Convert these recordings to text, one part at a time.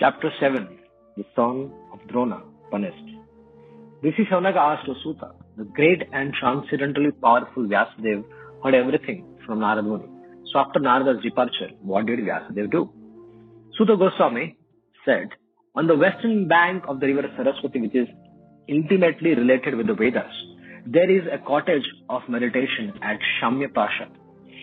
Chapter 7 The Son of Drona Punished. Rishi Shaunaka asked Suta, the great and transcendently powerful Vyasadeva heard everything from Narad Muni. So after Narada's departure, what did Vyasadeva do? Suta Goswami said, on the western bank of the river Saraswati, which is intimately related with the Vedas, there is a cottage of meditation at Shamya Pasha,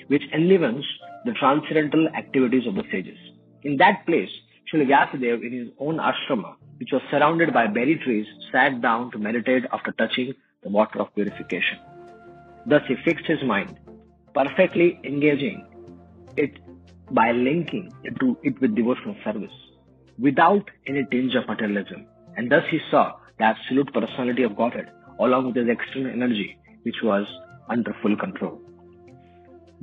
which enlivens the transcendental activities of the sages. In that place, Srila Vyasadeva, in his own ashrama, which was surrounded by berry trees, sat down to meditate after touching the water of purification. Thus, he fixed his mind, perfectly engaging it by linking into it with devotional service, without any tinge of materialism. And thus he saw the absolute personality of Godhead, along with his external energy, which was under full control.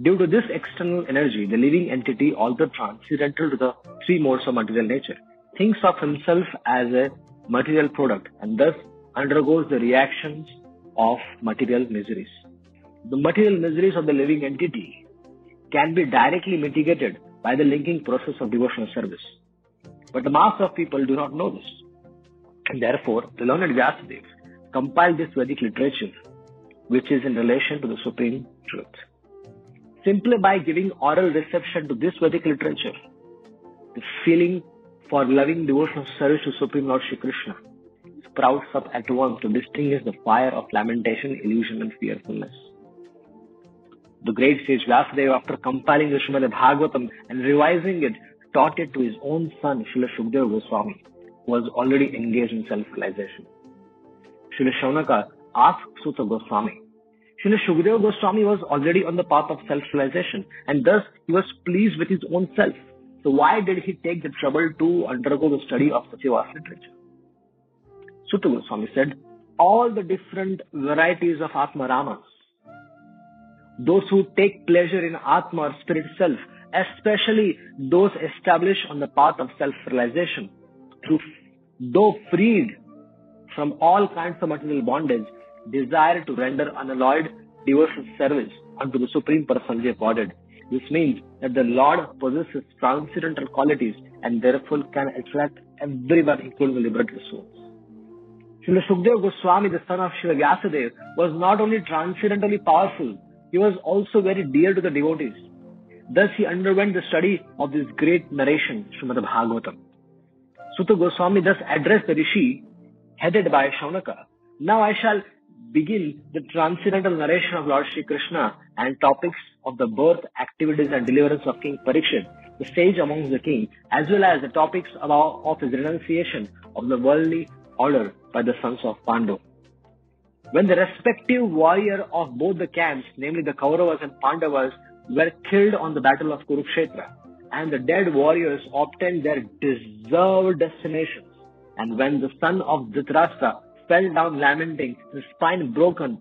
Due to this external energy, the living entity, although transcendental to the three modes of material nature, thinks of himself as a material product and thus undergoes the reactions of material miseries. The material miseries of the living entity can be directly mitigated by the linking process of devotional service. But the mass of people do not know this. And therefore, the learned Vyasadeva compiled this Vedic literature, which is in relation to the Supreme Truth simply by giving oral reception to this Vedic literature, the feeling for loving devotion devotional service to Supreme Lord Shri Krishna sprouts up at once to distinguish the fire of lamentation, illusion, and fearfulness. The great sage Vyasadeva, after compiling the Srimad Bhagavatam and revising it, taught it to his own son, Srila Shukdeva Goswami, who was already engaged in self-realization. Srila Shaunaka asked Suta Goswami, Srila Shukadeva Goswami was already on the path of self-realization and thus he was pleased with his own self. So why did he take the trouble to undergo the study of such a vast literature? Suta Goswami said, all the different varieties of Atma Ramas, those who take pleasure in Atma or spirit self, especially those established on the path of self-realization, through, though freed from all kinds of material bondage, desire to render unalloyed devotional service unto the Supreme Personality of Godhead. This means that the Lord possesses transcendental qualities and therefore can attract everyone, including the liberated souls. Srila Sukdev Goswami, the son of Srila Vyasadeva, was not only transcendentally powerful, he was also very dear to the devotees. Thus he underwent the study of this great narration, Srimad Bhagavatam. Suta Goswami thus addressed the rishi headed by Shaunaka. Now I shall begin the transcendental narration of Lord Sri Krishna and topics of the birth, activities and deliverance of King Parikshit, the sage amongst the king, as well as the topics of his renunciation of the worldly order by the sons of Pandu. When the respective warrior of both the camps, namely the Kauravas and Pandavas, were killed on the battle of Kurukshetra, and the dead warriors obtained their deserved destinations, and when the son of Dhritarashtra fell down lamenting, his spine broken,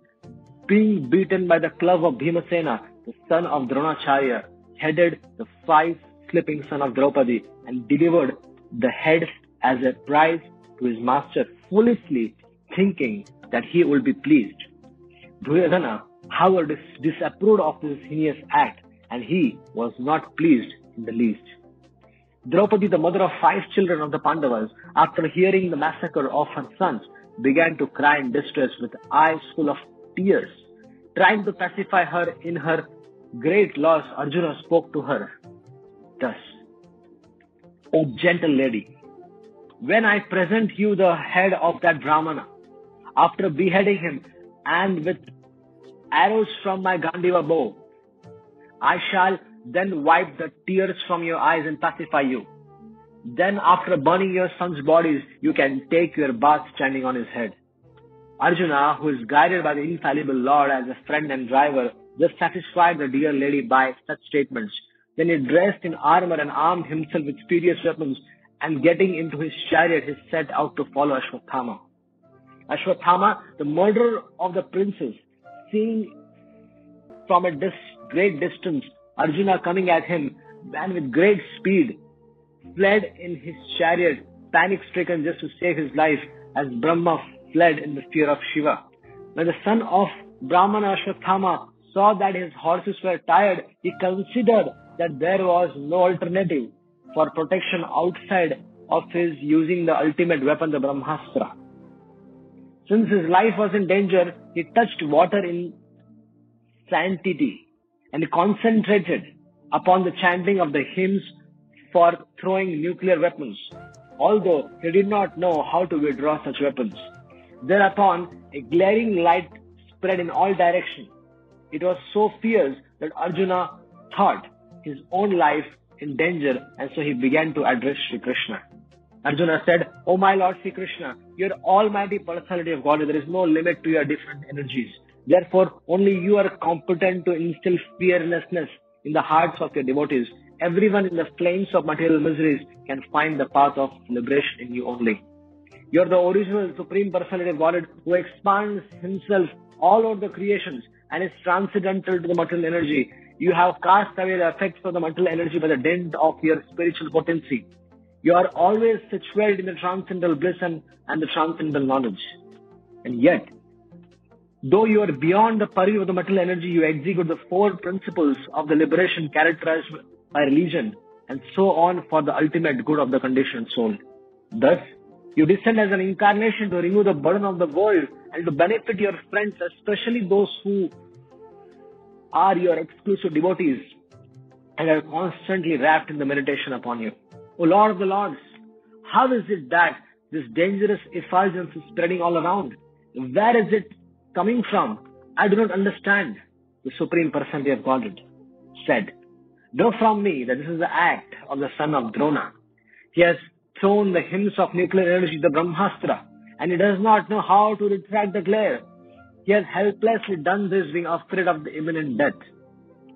being beaten by the club of Bhimasena, the son of Dronacharya, headed the five sleeping son of Draupadi and delivered the head as a prize to his master, foolishly thinking that he would be pleased. Duryodhana, however, disapproved of this heinous act, and he was not pleased in the least. Draupadi, the mother of five children of the Pandavas, after hearing the massacre of her sons, began to cry in distress with eyes full of tears. Trying to pacify her in her great loss, Arjuna spoke to her thus, O gentle lady, when I present you the head of that Brahmana, after beheading him and with arrows from my Gandiva bow, I shall then wipe the tears from your eyes and pacify you. Then after burning your son's bodies, you can take your bath standing on his head. Arjuna, who is guided by the infallible Lord as a friend and driver, just satisfied the dear lady by such statements. Then he dressed in armor and armed himself with spurious weapons, and getting into his chariot, he set out to follow Ashwatthama. Ashwatthama, the murderer of the princes, seeing from a dis- great distance Arjuna coming at him, ran with great speed fled in his chariot, panic stricken just to save his life, as Brahma fled in the fear of Shiva. When the son of Brahmana Ashwatthama saw that his horses were tired, he considered that there was no alternative for protection outside of his using the ultimate weapon, the Brahmastra. Since his life was in danger, he touched water in sanctity and concentrated upon the chanting of the hymns for throwing nuclear weapons, although he did not know how to withdraw such weapons. Thereupon, a glaring light spread in all directions. It was so fierce that Arjuna thought his own life in danger and so he began to address Sri Krishna. Arjuna said, Oh my Lord Sri Krishna, you are almighty personality of God. There is no limit to your different energies. Therefore, only you are competent to instill fearlessness in the hearts of your devotees. Everyone in the flames of material miseries can find the path of liberation in you only. You are the original Supreme Personality of Godhead who expands Himself all over the creations and is transcendental to the material energy. You have cast away the effects of the material energy by the dint of your spiritual potency. You are always situated in the transcendental bliss and, and the transcendental knowledge. And yet, though you are beyond the purview of the material energy, you execute the four principles of the liberation characterized by religion and so on for the ultimate good of the conditioned soul. Thus, you descend as an incarnation to remove the burden of the world and to benefit your friends, especially those who are your exclusive devotees and are constantly wrapped in the meditation upon you. O Lord of the Lords, how is it that this dangerous effulgence is spreading all around? Where is it coming from? I do not understand. The Supreme Personality of Godhead said, Know from me that this is the act of the son of Drona. He has thrown the hymns of nuclear energy, the Brahmastra, and he does not know how to retract the glare. He has helplessly done this being afraid of the imminent death.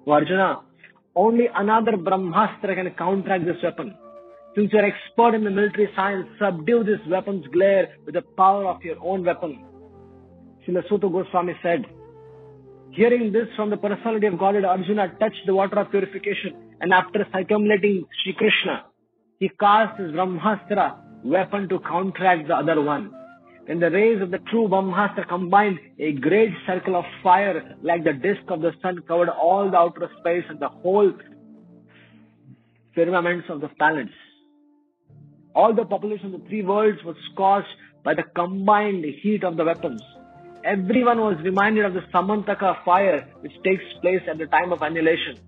O Arjuna, only another Brahmastra can counteract this weapon. Since you are expert in the military science, subdue this weapon's glare with the power of your own weapon. Srila Suta Goswami said, Hearing this from the personality of Godhead, Arjuna touched the water of purification and after circumlating Sri Krishna, he cast his Brahmastra weapon to counteract the other one. When the rays of the true Brahmastra combined, a great circle of fire like the disk of the sun covered all the outer space and the whole firmaments of the planets. All the population of the three worlds was scorched by the combined heat of the weapons. Everyone was reminded of the Samantaka fire which takes place at the time of annihilation.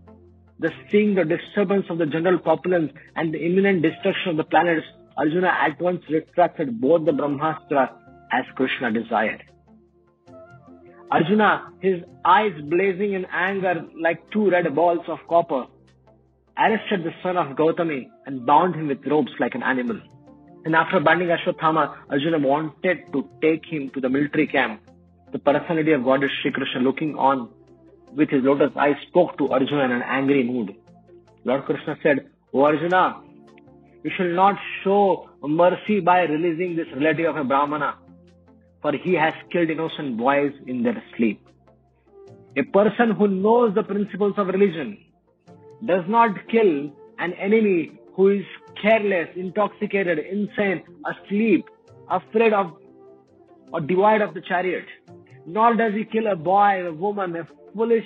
Thus, seeing the disturbance of the general populace and the imminent destruction of the planets, Arjuna at once retracted both the Brahmastra as Krishna desired. Arjuna, his eyes blazing in anger like two red balls of copper, arrested the son of Gautami and bound him with ropes like an animal. And after binding Ashwatthama, Arjuna wanted to take him to the military camp. The personality of Goddess Shri Krishna looking on with his lotus eyes spoke to Arjuna in an angry mood. Lord Krishna said, O Arjuna, you shall not show mercy by releasing this relative of a Brahmana, for he has killed innocent boys in their sleep. A person who knows the principles of religion does not kill an enemy who is careless, intoxicated, insane, asleep, afraid of or devoid of the chariot. Nor does he kill a boy, a woman, a foolish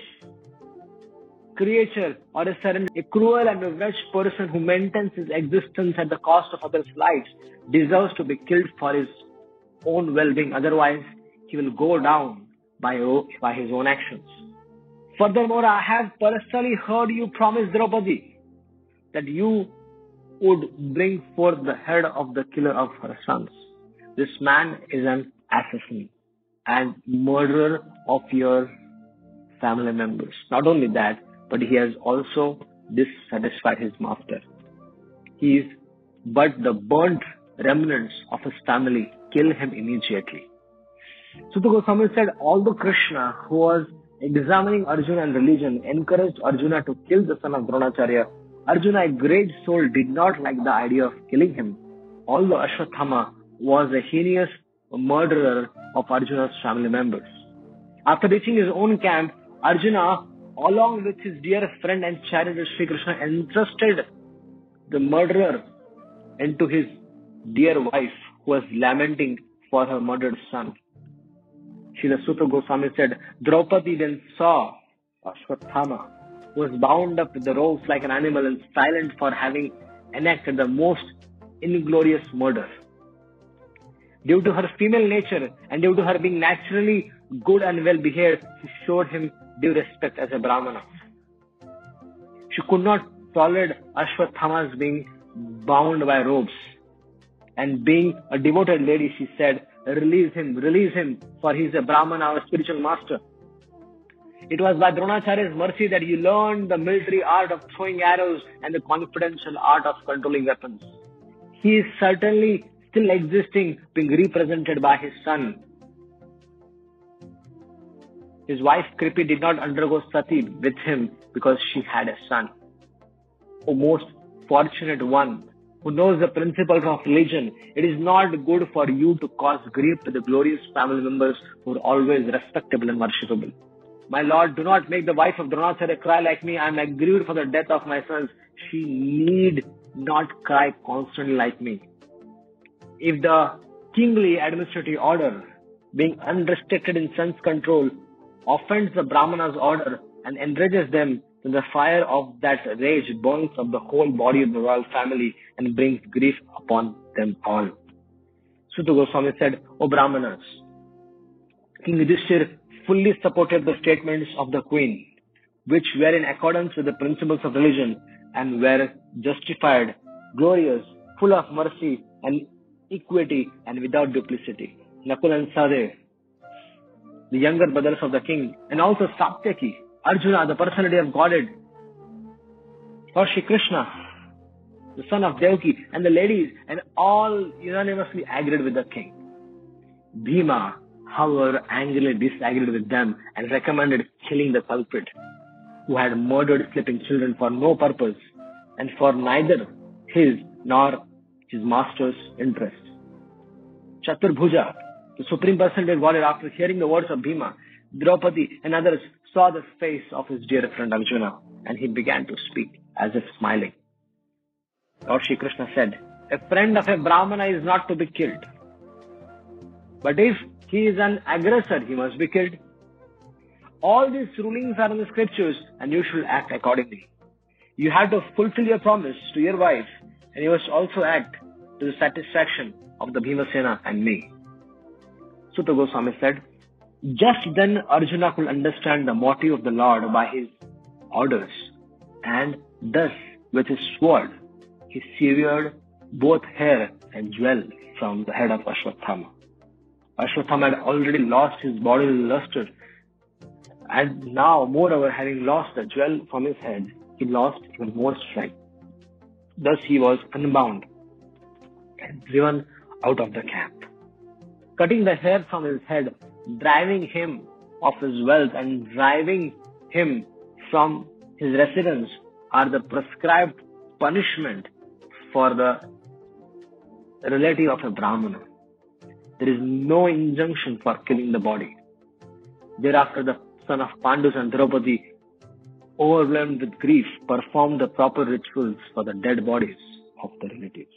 creature, or a certain a cruel and a wretched person who maintains his existence at the cost of others' lives deserves to be killed for his own well-being. Otherwise, he will go down by, by his own actions. Furthermore, I have personally heard you promise Draupadi that you would bring forth the head of the killer of her sons. This man is an assassin and murderer of your family members. Not only that, but he has also dissatisfied his master. He is but the burnt remnants of his family. Kill him immediately. Suta Goswami said, although Krishna, who was examining Arjuna and religion, encouraged Arjuna to kill the son of Dronacharya. Arjuna, a great soul, did not like the idea of killing him, although Ashwatthama was a heinous murderer of Arjuna's family members. After reaching his own camp, Arjuna, along with his dear friend and chariot Sri Krishna, entrusted the murderer into his dear wife, who was lamenting for her murdered son. Srila Suta Goswami said, Draupadi then saw Ashwatthama, who was bound up with the ropes like an animal and silent for having enacted the most inglorious murder. Due to her female nature and due to her being naturally good and well behaved, she showed him due respect as a Brahmana. She could not tolerate Ashwathama's being bound by ropes. And being a devoted lady, she said, Release him, release him, for he is a Brahmana, our spiritual master. It was by Dronacharya's mercy that he learned the military art of throwing arrows and the confidential art of controlling weapons. He is certainly still existing, being represented by his son. His wife Kripi did not undergo sati with him because she had a son. O most fortunate one who knows the principles of religion, it is not good for you to cause grief to the glorious family members who are always respectable and worshipable. My Lord, do not make the wife of Dronacharya cry like me. I am aggrieved for the death of my sons. She need not cry constantly like me. If the kingly administrative order, being unrestricted in sense control, offends the Brahmana's order and enrages them, then the fire of that rage burns up the whole body of the royal family and brings grief upon them all. Suta Goswami said, O Brahmanas, King Yudhishthir fully supported the statements of the queen, which were in accordance with the principles of religion and were justified, glorious, full of mercy and equity and without duplicity. Nakul and Sahadev, the younger brothers of the king, and also Satyaki, Arjuna, the personality of Godhead, or Krishna, the son of Devaki, and the ladies, and all unanimously agreed with the king. Bhima, however, angrily disagreed with them and recommended killing the culprit who had murdered sleeping children for no purpose and for neither his nor his master's interest. Chaturbhuja, the supreme of Godhead, after hearing the words of Bhima, Draupadi and others saw the face of his dear friend Arjuna and he began to speak as if smiling. Lord Shri Krishna said, A friend of a Brahmana is not to be killed. But if he is an aggressor, he must be killed. All these rulings are in the scriptures and you should act accordingly. You have to fulfill your promise to your wife and you must also act to the satisfaction of the Bhimasena and me. Suta Goswami said, just then Arjuna could understand the motive of the Lord by his orders, and thus with his sword he severed both hair and jewel from the head of Ashwatthama. Ashwatthama had already lost his bodily luster, and now, moreover, having lost the jewel from his head, he lost even more strength. Thus he was unbound and driven out of the camp. Cutting the hair from his head driving him of his wealth and driving him from his residence are the prescribed punishment for the relative of a Brahmana. There is no injunction for killing the body. Thereafter, the son of Pandus and Draupadi, overwhelmed with grief, performed the proper rituals for the dead bodies of the relatives.